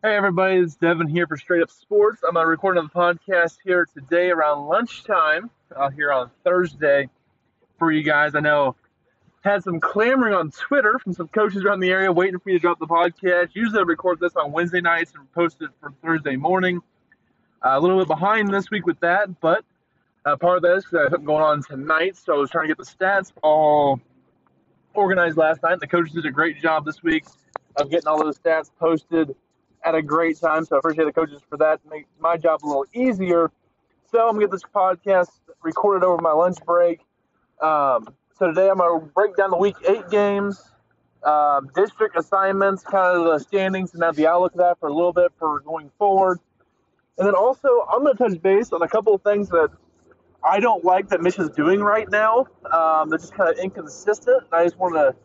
Hey everybody, it's Devin here for Straight Up Sports. I'm uh, recording the podcast here today around lunchtime out here on Thursday for you guys. I know had some clamoring on Twitter from some coaches around the area waiting for me to drop the podcast. Usually I record this on Wednesday nights and post it for Thursday morning. Uh, a little bit behind this week with that, but uh, part of that is because I have something going on tonight, so I was trying to get the stats all organized last night. The coaches did a great job this week of getting all those stats posted at a great time. So I appreciate the coaches for that. Make my job a little easier. So I'm gonna get this podcast recorded over my lunch break. Um, so today I'm gonna break down the week eight games, um, district assignments, kind of the standings, and have the outlook of that for a little bit for going forward. And then also I'm gonna touch base on a couple of things that I don't like that Michigan's doing right now. Um, they're just kind of inconsistent. I just want to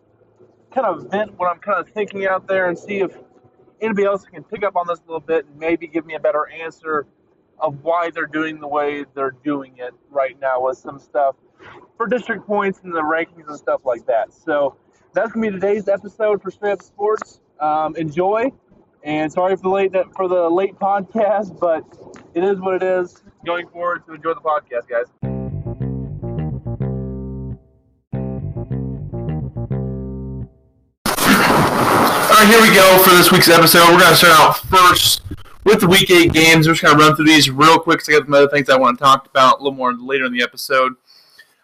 kind of vent what I'm kind of thinking out there and see if anybody else can pick up on this a little bit and maybe give me a better answer of why they're doing the way they're doing it right now with some stuff for district points and the rankings and stuff like that. So that's gonna be today's episode for Straight Up Sports. Um, enjoy, and sorry for the late for the late podcast, but it is what it is. Going forward, to enjoy the podcast, guys. Right, here we go for this week's episode. We're going to start out first with the week eight games. We're just going to run through these real quick to get some other things I want to talk about a little more later in the episode.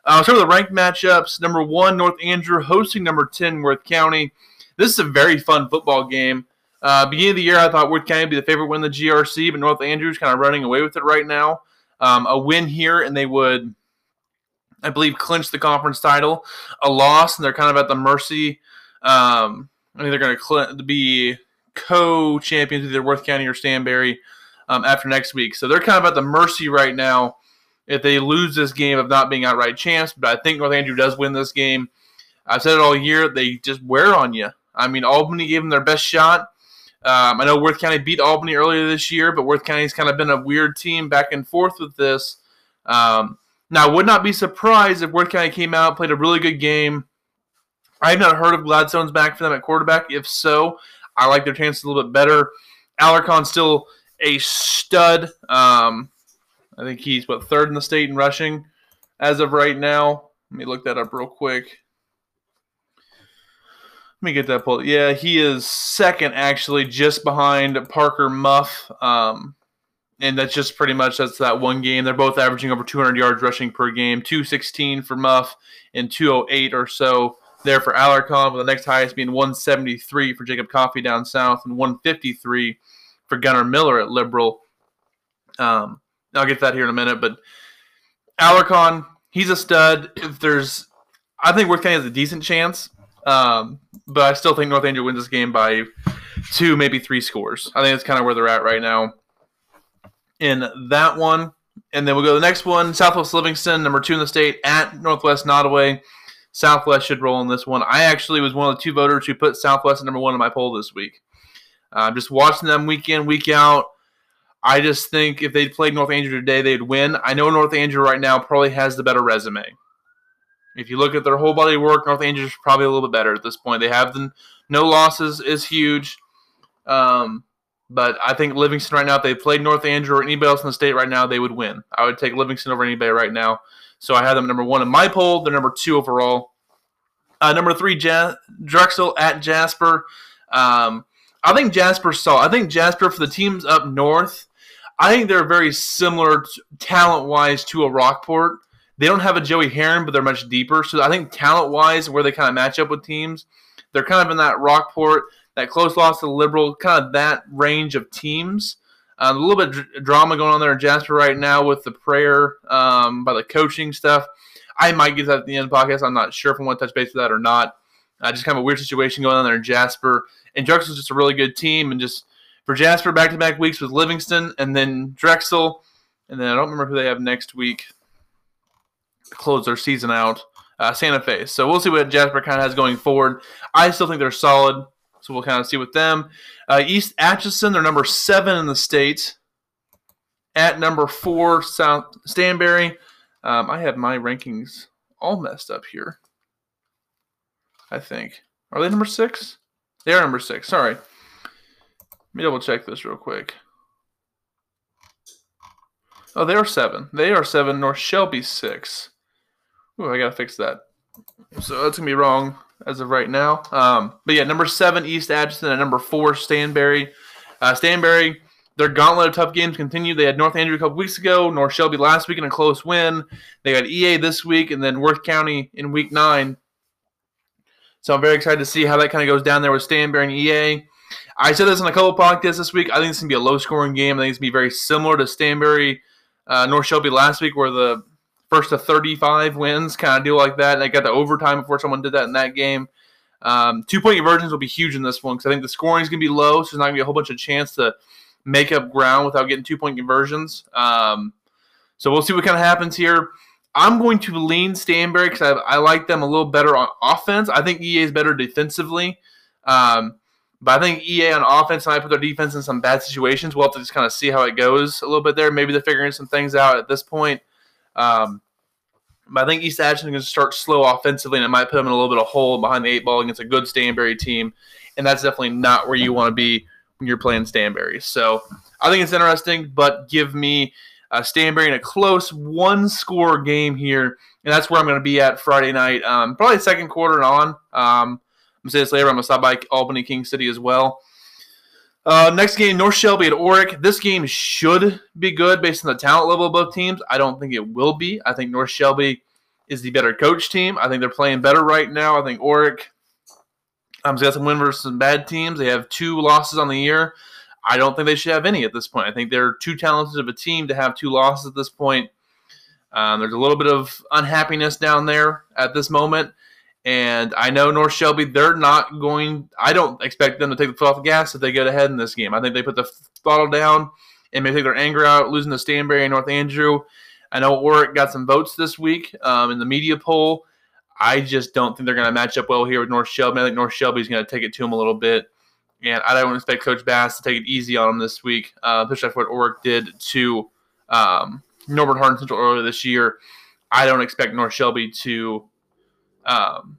Uh, start with the ranked matchups. Number one, North Andrew hosting number 10, Worth County. This is a very fun football game. Uh, beginning of the year, I thought Worth County would be the favorite win the GRC, but North Andrew's kind of running away with it right now. Um, a win here, and they would, I believe, clinch the conference title. A loss, and they're kind of at the mercy. Um, I mean, they're going to cl- be co-champions either Worth County or Stanberry um, after next week. So they're kind of at the mercy right now if they lose this game of not being outright champs. But I think North Andrew does win this game. I've said it all year. They just wear on you. I mean, Albany gave them their best shot. Um, I know Worth County beat Albany earlier this year, but Worth County's kind of been a weird team back and forth with this. Um, now, I would not be surprised if Worth County came out, played a really good game, I have not heard of Gladstone's back for them at quarterback. If so, I like their chances a little bit better. Alarcon's still a stud. Um, I think he's what third in the state in rushing as of right now. Let me look that up real quick. Let me get that pulled. Yeah, he is second actually, just behind Parker Muff. Um, and that's just pretty much that's that one game. They're both averaging over 200 yards rushing per game. 216 for Muff and 208 or so there for Alarcon, with the next highest being 173 for Jacob Coffee down south and 153 for Gunnar Miller at Liberal. Um, I'll get that here in a minute, but Alarcon, he's a stud. If there's, I think Worth County has a decent chance, um, but I still think North Andrew wins this game by two, maybe three scores. I think that's kind of where they're at right now in that one. And then we'll go to the next one, Southwest Livingston, number two in the state at Northwest Nodaway. Southwest should roll in this one. I actually was one of the two voters who put Southwest number one in my poll this week. Uh, just watching them week in, week out. I just think if they played North Andrew today, they'd win. I know North Andrew right now probably has the better resume. If you look at their whole body of work, North Andrew is probably a little bit better at this point. They have the no losses is huge. Um, but I think Livingston right now, if they played North Andrew or anybody else in the state right now, they would win. I would take Livingston over anybody right now. So I have them number one in my poll. They're number two overall. Uh, number three, ja- Drexel at Jasper. Um, I think Jasper saw. I think Jasper for the teams up north. I think they're very similar talent wise to a Rockport. They don't have a Joey Heron, but they're much deeper. So I think talent wise, where they kind of match up with teams, they're kind of in that Rockport, that close loss to the Liberal, kind of that range of teams. Um, a little bit of drama going on there in Jasper right now with the prayer um, by the coaching stuff. I might get that at the end of the podcast. I'm not sure if I want to touch base with that or not. Uh, just kind of a weird situation going on there in Jasper. And Drexel's just a really good team. And just for Jasper, back to back weeks with Livingston and then Drexel. And then I don't remember who they have next week to close their season out. Uh, Santa Fe. So we'll see what Jasper kind of has going forward. I still think they're solid. So we'll kind of see with them. Uh, East Atchison, they're number seven in the state. At number four, South Stanberry. Um, I have my rankings all messed up here. I think. Are they number six? They are number six. Sorry. Let me double check this real quick. Oh, they are seven. They are seven. North Shelby six. Ooh, I gotta fix that. So that's gonna be wrong as of right now. Um, but yeah, number seven East Atchison and number four Stanberry. Uh, Stanberry, their gauntlet of tough games continue. They had North Andrew a couple weeks ago, North Shelby last week in a close win. They got EA this week, and then Worth County in week nine. So I'm very excited to see how that kind of goes down there with Stanberry and EA. I said this in a couple podcasts this week. I think it's gonna be a low scoring game. I think it's gonna be very similar to Stanberry, uh, North Shelby last week, where the first to 35 wins, kind of deal like that. And they got the overtime before someone did that in that game. Um, two point conversions will be huge in this one because I think the scoring is going to be low, so there's not going to be a whole bunch of chance to make up ground without getting two point conversions. Um, so we'll see what kind of happens here. I'm going to lean Stanberry because I, I, like them a little better on offense. I think EA is better defensively. Um, but I think EA on offense might put their defense in some bad situations. We'll have to just kind of see how it goes a little bit there. Maybe they're figuring some things out at this point. Um, but I think East Atchison is going to start slow offensively, and it might put them in a little bit of hole behind the eight ball against a good Stanberry team. And that's definitely not where you want to be when you're playing Stanberry. So I think it's interesting, but give me uh, Stanberry in a close one score game here. And that's where I'm going to be at Friday night, um, probably second quarter and on. Um, I'm going to say this later. I'm going to stop by Albany King City as well. Uh, next game, North Shelby at Orrick. This game should be good based on the talent level of both teams. I don't think it will be. I think North Shelby is the better coach team. I think they're playing better right now. I think Orrick um, has got some win versus some bad teams. They have two losses on the year. I don't think they should have any at this point. I think they're too talented of a team to have two losses at this point. Um, there's a little bit of unhappiness down there at this moment. And I know North Shelby, they're not going. I don't expect them to take the foot off the gas if they get ahead in this game. I think they put the throttle down and maybe take their anger out, losing to Stanberry and North Andrew. I know Orrick got some votes this week um, in the media poll. I just don't think they're going to match up well here with North Shelby. I think North Shelby is going to take it to them a little bit. And I don't expect Coach Bass to take it easy on them this week, uh, especially after what Orrick did to um, Norborne Hardin Central earlier this year. I don't expect North Shelby to um,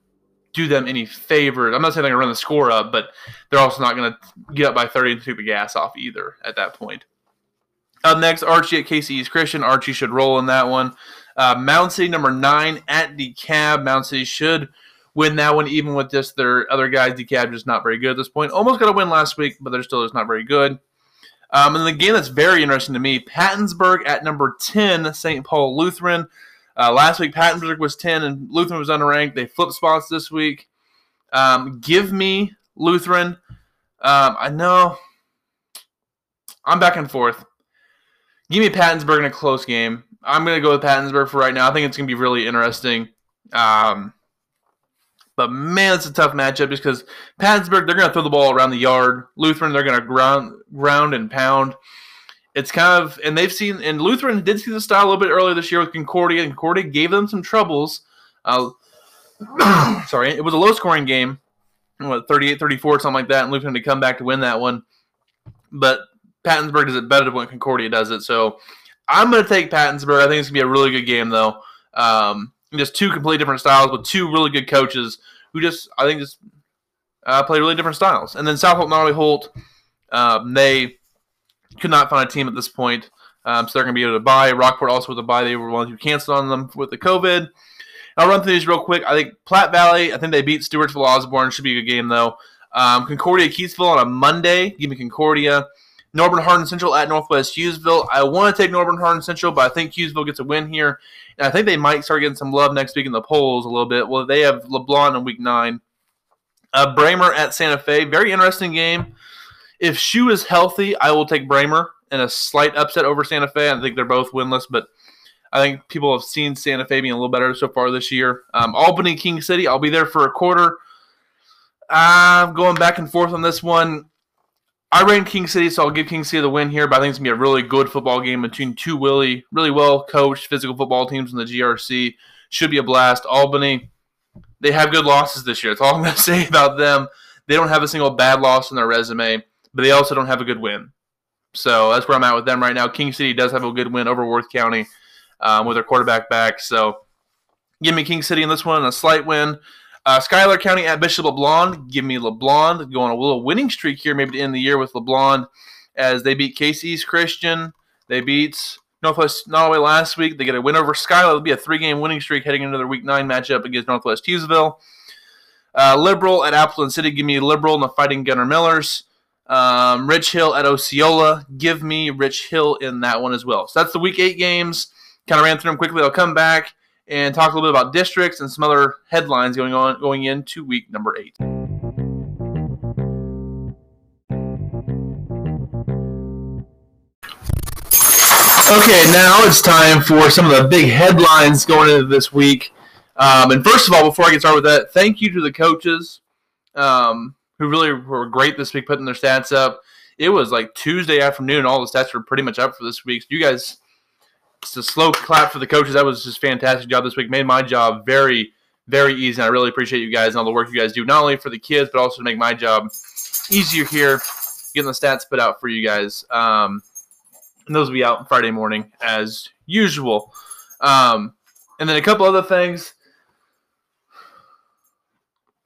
do them any favors. I'm not saying they're going to run the score up, but they're also not going to get up by 30 and take the gas off either at that point. Up next, Archie at KC East Christian. Archie should roll in that one. Uh, City number nine at DeKalb. Mound City should win that one, even with just their other guys. DeKalb just not very good at this point. Almost got a win last week, but they're still just not very good. Um, and the game that's very interesting to me, Pattonsburg at number 10, St. Paul Lutheran. Uh, last week, Pattonsburg was 10 and Lutheran was unranked. They flipped spots this week. Um, give me Lutheran. Um, I know I'm back and forth. Give me Pattonsburg in a close game. I'm going to go with Pattonsburg for right now. I think it's going to be really interesting. Um, but man, it's a tough matchup just because Pattonsburg, they're going to throw the ball around the yard. Lutheran, they're going to ground, ground and pound it's kind of and they've seen and Lutheran did see the style a little bit earlier this year with Concordia. And Concordia gave them some troubles. Uh, sorry, it was a low scoring game, what 38-34, something like that, and Lutheran to come back to win that one. But Pattonsburg does it better when Concordia does it. So I'm going to take Pattonsburg. I think it's going to be a really good game though. Um, just two completely different styles with two really good coaches who just I think just uh, play really different styles. And then South Holt, Holt, um, they could not find a team at this point. Um, so they're going to be able to buy. Rockport also with a buy. They were ones who canceled on them with the COVID. I'll run through these real quick. I think Platte Valley, I think they beat Stewartsville Osborn. Should be a good game, though. Um, Concordia Keytesville on a Monday. Give me Concordia. Norborne Hardin Central at Northwest Hughesville. I want to take Norborne Hardin Central, but I think Hughesville gets a win here. And I think they might start getting some love next week in the polls a little bit. Well, they have LeBlond in week nine. Uh, Braymer at Santa Fe. Very interesting game. If Shu is healthy, I will take Braymer in a slight upset over Santa Fe. I think they're both winless, but I think people have seen Santa Fe being a little better so far this year. Um, Albany, King City, I'll be there for a quarter. I'm going back and forth on this one. I ran King City, so I'll give King City the win here, but I think it's going to be a really good football game between two really, really well coached physical football teams in the GRC. Should be a blast. Albany, they have good losses this year. That's all I'm going to say about them. They don't have a single bad loss in their resume but they also don't have a good win. So that's where I'm at with them right now. King City does have a good win over Worth County um, with their quarterback back. So give me King City in this one, a slight win. Uh, Schuyler County at Bishop LeBlond. Give me LeBlond. Going on a little winning streak here, maybe to end the year with LeBlond as they beat KC East Christian. They beat Northwest Nodaway last week. They get a win over Schuyler. It'll be a three game winning streak heading into their week nine matchup against Northwest Hughesville. Uh, Liberal at Appleton City. Give me Liberal and the Fighting Gunner Millers. Um, Rich Hill at Osceola. Give me Rich Hill in that one as well. So that's the week eight games. Kind of ran through them quickly. I'll come back and talk a little bit about districts and some other headlines going on going into week number eight. Okay, now it's time for some of the big headlines going into this week. Um, and first of all, before I get started with that, thank you to the coaches um, who really were great this week putting their stats up. It was like Tuesday afternoon, all the stats were pretty much up for this week. You guys, it's a slow clap for the coaches. That was just fantastic job this week. Made my job very, very easy. And I really appreciate you guys and all the work you guys do, not only for the kids, but also to make my job easier here, getting the stats put out for you guys. Um, and those will be out Friday morning as usual. Um, and then a couple other things.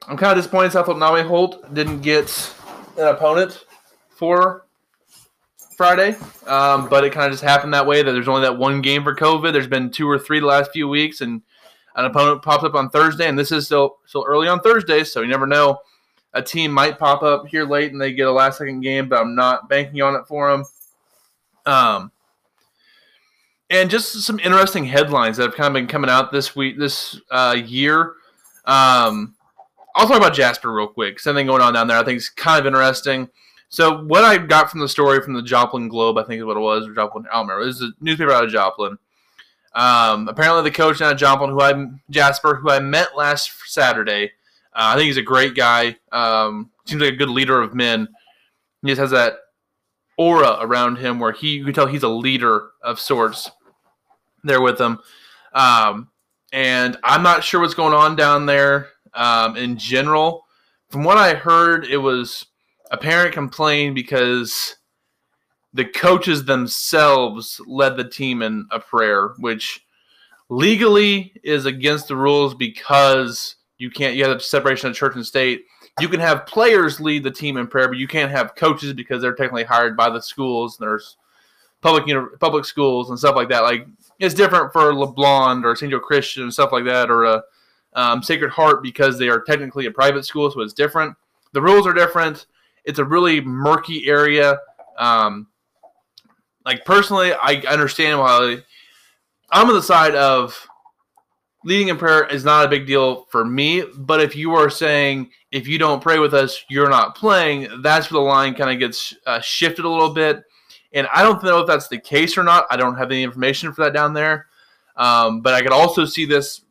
I'm kind of disappointed South Holt Nodaway Holt didn't get an opponent for Friday, um, but it kind of just happened that way that there's only that one game for COVID. There's been two or three the last few weeks, and an opponent popped up on Thursday, and this is still still early on Thursday, so you never know. A team might pop up here late and they get a last second game, but I'm not banking on it for them. Um, and just some interesting headlines that have kind of been coming out this week, this uh, year. Um, I'll talk about Jasper real quick. Something going on down there I think is kind of interesting. So what I got from the story from the Joplin Globe, I think is what it was, or Joplin, I don't remember. It was a newspaper out of Joplin. Um, apparently, the coach out of Joplin, who I Jasper, who I met last Saturday, uh, I think he's a great guy. Um, seems like a good leader of men. He just has that aura around him where he you can tell he's a leader of sorts there with him, Um, and I'm not sure what's going on down there um, in general. From what I heard, it was a parent complained because the coaches themselves led the team in a prayer, which legally is against the rules because you can't you have a separation of church and state you can have players lead the team in prayer, but you can't have coaches because they're technically hired by the schools. There's public you know, public schools and stuff like that. Like it's different for LeBlond or St. Joe Christian and stuff like that, or a um, Sacred Heart because they are technically a private school, so it's different. The rules are different. It's a really murky area. Um, like personally, I understand why I'm on the side of leading in prayer is not a big deal for me. But if you are saying if you don't pray with us, you're not playing, that's where the line kind of gets uh, shifted a little bit. And I don't know if that's the case or not. I don't have any information for that down there. Um, but I could also see this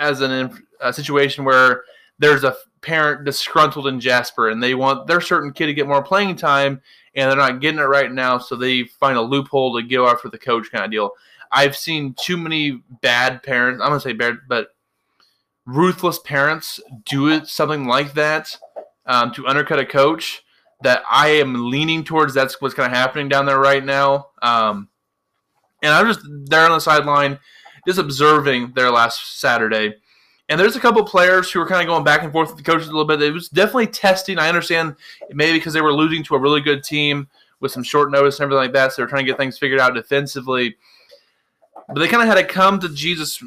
as an, a situation where there's a parent disgruntled in Jasper and they want their certain kid to get more playing time and they're not getting it right now, so they find a loophole to go after the coach kind of deal. I've seen too many bad parents. I'm gonna say bad, but ruthless parents do it something like that um, to undercut a coach. That I am leaning towards. That's what's kind of happening down there right now. Um, and I'm just there on the sideline, just observing their last Saturday. And there's a couple players who were kind of going back and forth with the coaches a little bit. It was definitely testing. I understand maybe because they were losing to a really good team with some short notice and everything like that. So they're trying to get things figured out defensively. But they kind of had to come to Jesus,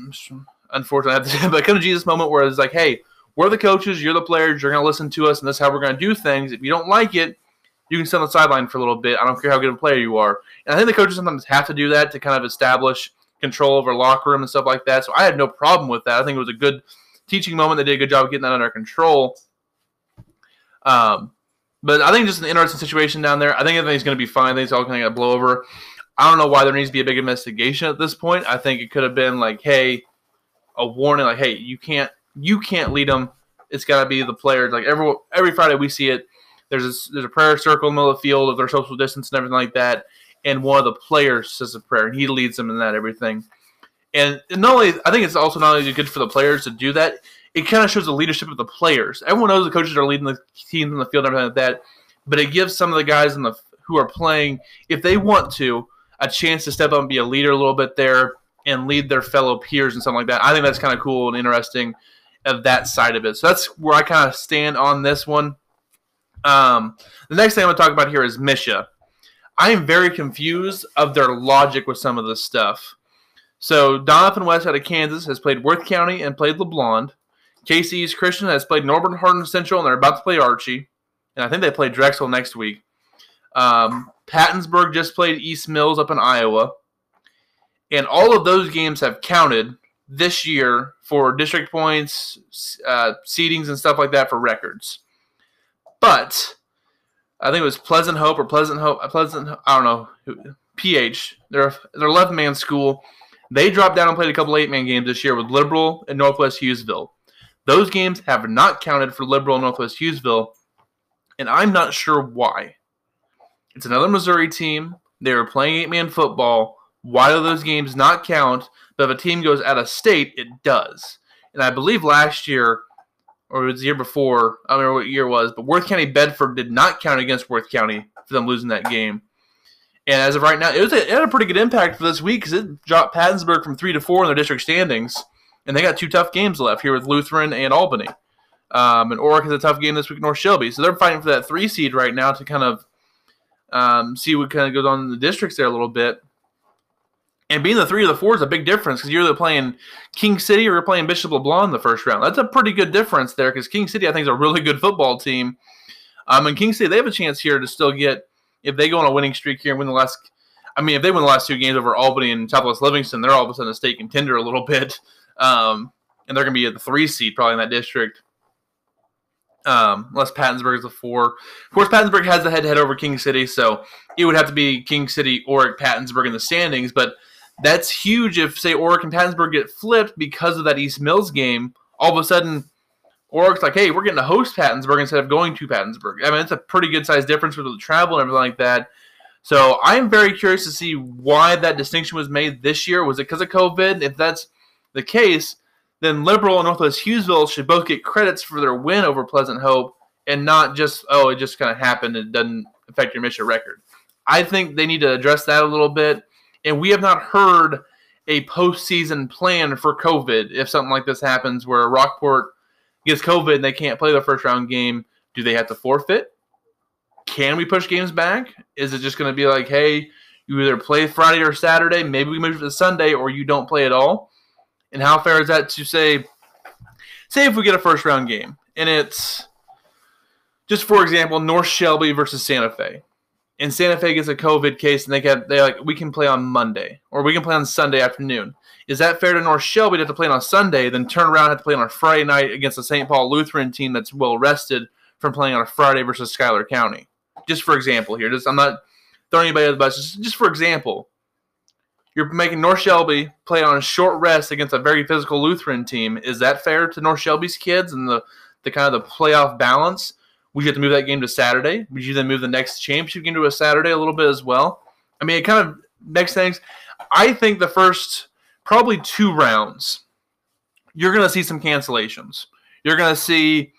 unfortunately, say, but come to Jesus moment where it's like, hey, we're the coaches, you're the players, you're going to listen to us, and this is how we're going to do things. If you don't like it, you can sit on the sideline for a little bit. I don't care how good a player you are. And I think the coaches sometimes have to do that to kind of establish control over locker room and stuff like that. So I had no problem with that. I think it was a good teaching moment. They did a good job of getting that under control. Um, but I think just an interesting situation down there. I think everything's going to be fine. I think it's all going to blow over. I don't know why there needs to be a big investigation at this point. I think it could have been like, hey, a warning, like, hey, you can't you can't lead them. It's got to be the players. Like every every Friday we see it. There's a, there's a prayer circle in the middle of the field of their social distance and everything like that. And one of the players says a prayer, and he leads them in that everything. And not only, I think it's also not only good for the players to do that. It kind of shows the leadership of the players. Everyone knows the coaches are leading the teams in the field and everything like that. But it gives some of the guys in the who are playing, if they want to, a chance to step up and be a leader a little bit there and lead their fellow peers and something like that. I think that's kind of cool and interesting. of that side of it. So that's where I kind of stand on this one. Um, the next thing I'm going to talk about here is MSHSAA. I am very confused of their logic with some of this stuff. So Doniphan West out of Kansas has played Worth County and played LeBlond. KC East Christian has played Norborne Hardin Central and they're about to play Archie. And I think they play Drexel next week. Um, Pattonsburg just played East Mills up in Iowa. And all of those games have counted this year for district points, uh, seedings, and stuff like that for records. But I think it was Pleasant Hope or Pleasant Hope, uh, Pleasant, I don't know, PH. They're they're 11 man school. They dropped down and played a couple eight man games this year with Liberal and Northwest Hughesville. Those games have not counted for Liberal and Northwest Hughesville, and I'm not sure why. It's another Missouri team. They were playing eight man football. Why do those games not count? But if a team goes out of state, it does. And I believe last year, or it was the year before, I don't remember what year it was, but Worth County Bedford did not count against Worth County for them losing that game. And as of right now, it was a, it had a pretty good impact for this week because it dropped Pattonsburg from three to four in their district standings, and they got two tough games left here with Lutheran and Albany. Um, and Orrick has a tough game this week, North Shelby. So they're fighting for that three seed right now to kind of um, see what kind of goes on in the districts there a little bit. And being the three or the four is a big difference because you're either playing King City or you're playing Bishop LeBlond in the first round. That's a pretty good difference there because King City, I think, is a really good football team. Um, and King City, they have a chance here to still get, if they go on a winning streak here and win the last, I mean, if they win the last two games over Albany and Southwest Livingston, they're all of a sudden a state contender a little bit. Um, and they're going to be at the three seed probably in that district. Um, unless Pattonsburg is a four. Of course, Pattonsburg has the head to head over King City, so it would have to be King City or Pattonsburg in the standings. But that's huge if, say, Orrick and Pattonsburg get flipped because of that East Mills game. All of a sudden, Orrick's like, hey, we're getting to host Pattonsburg instead of going to Pattonsburg. I mean, it's a pretty good size difference with the travel and everything like that. So I'm very curious to see why that distinction was made this year. Was it because of COVID? If that's the case, then Liberal and Northwest Hughesville should both get credits for their win over Pleasant Hope and not just, oh, it just kind of happened. It doesn't affect your mission record. I think they need to address that a little bit and we have not heard a postseason plan for COVID. If something like this happens, where Rockport gets COVID and they can't play the first round game, do they have to forfeit? Can we push games back? Is it just going to be like, hey, you either play Friday or Saturday, maybe we move to Sunday, or you don't play at all? And how fair is that to say, say if we get a first round game and it's just for example, North Shelby versus Santa Fe and Santa Fe gets a COVID case and they get they like we can play on Monday or we can play on Sunday afternoon. Is that fair to North Shelby to have to play on Sunday, then turn around and have to play on a Friday night against a St. Paul Lutheran team that's well rested from playing on a Friday versus Schuyler County? Just for example here. Just I'm not throwing anybody under the bus. Just, just for example. You're making North Shelby play on a short rest against a very physical Lutheran team. Is that fair to North Shelby's kids and the, the kind of the playoff balance? Would you have to move that game to Saturday? Would you then move the next championship game to a Saturday a little bit as well? I mean, it kind of makes things. I think the first probably two rounds, you're going to see some cancellations. You're going to see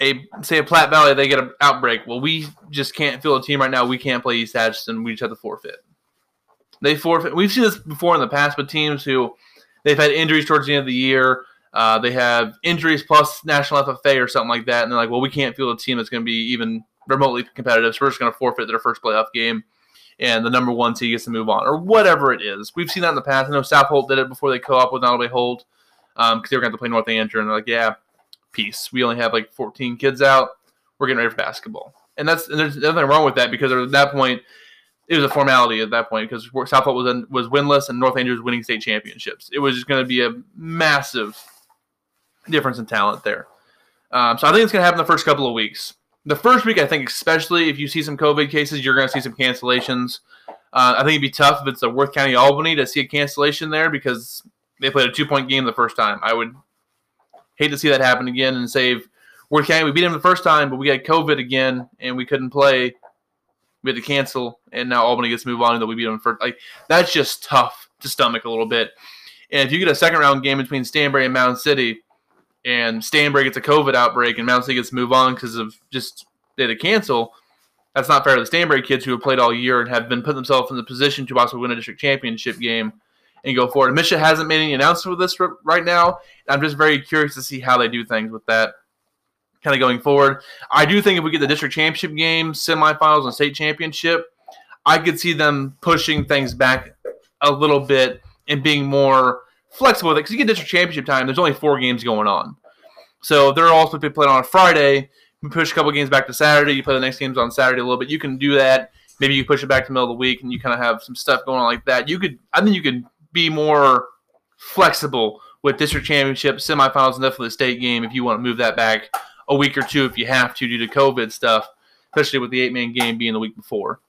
a say a Platte Valley they get an outbreak. Well, we just can't field a team right now. We can't play East Atchison. We just have to forfeit. They forfeit. We've seen this before in the past with teams who they've had injuries towards the end of the year. Uh, they have injuries plus national FFA or something like that, and they're like, well, we can't field a team that's going to be even remotely competitive, so we're just going to forfeit their first playoff game, and the number one seed gets to move on, or whatever it is. We've seen that in the past. I know South Holt did it before they co-op with Nodaway Holt because um, they were going to play North Andrew, and they're like, yeah, peace. We only have like 14 kids out. We're getting ready for basketball, and that's and there's nothing wrong with that because at that point it was a formality at that point because South Holt was was winless and North Andrew was winning state championships. It was just going to be a massive difference in talent there. Um, so I think it's going to happen the first couple of weeks. The first week, I think, especially if you see some COVID cases, you're going to see some cancellations. Uh, I think it'd be tough if it's a Worth County Albany to see a cancellation there because they played a two point game the first time. I would hate to see that happen again and save Worth County. We beat them the first time, but we got COVID again and we couldn't play. We had to cancel, and now Albany gets to move on, then we beat them first. Like that's just tough to stomach a little bit. And if you get a second round game between Stanberry and Mound City, and Stanberry gets a COVID outbreak and Mound City gets to move on because of just they had to cancel, that's not fair to the Stanberry kids who have played all year and have been putting themselves in the position to also win a district championship game. and go forward. MSHSAA hasn't made any announcement with this right now. I'm just very curious to see how they do things with that kind of going forward. I do think if we get the district championship game, semifinals, and state championship, I could see them pushing things back a little bit and being more flexible with it. Because you get district championship time, there's only four games going on. So they're also be played on a Friday. You push a couple games back to Saturday. You play the next games on Saturday a little bit. You can do that. Maybe you push it back to the middle of the week, and you kind of have some stuff going on like that. You could, I think, you could be more flexible with district championship, semifinals, and definitely the state game if you want to move that back a week or two if you have to due to COVID stuff, especially with the eight man game being the week before.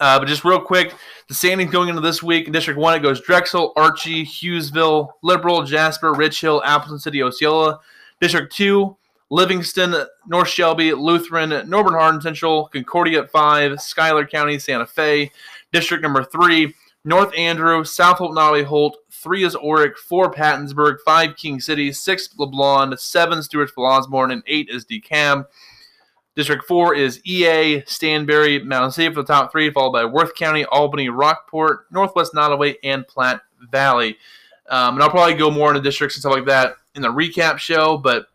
Uh, but just real quick, the standings going into this week in District 1, it goes Drexel, Archie, Hughesville, Liberal, Jasper, Rich Hill, Appleton City, Osceola. District 2, Livingston, North Shelby, Lutheran, Norborne Hardin Central, Concordia at 5, Schuyler County, Santa Fe. District number 3, North Andrew, South Holt, Nodaway Holt. 3 is Orrick, 4 Pattonsburg, 5 King City, 6 LeBlond, 7 Stewartsville Osborn, and 8 is DeKalb. District 4 is EA, Stanberry, Mound City for the top three, followed by Worth County, Albany, Rockport, Northwest Nodaway, and Platte Valley. Um, and I'll probably go more into districts and stuff like that in the recap show, but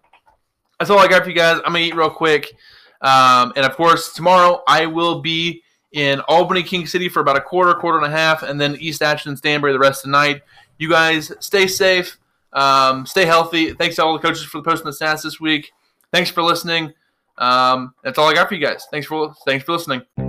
that's all I got for you guys. I'm going to eat real quick. Um, and of course, tomorrow I will be in Albany, King City for about a quarter, quarter and a half, and then East Atchison, Stanberry the rest of the night. You guys stay safe, um, stay healthy. Thanks to all the coaches for the posting the stats this week. Thanks for listening. Um, that's all I got for you guys. Thanks for thanks for listening.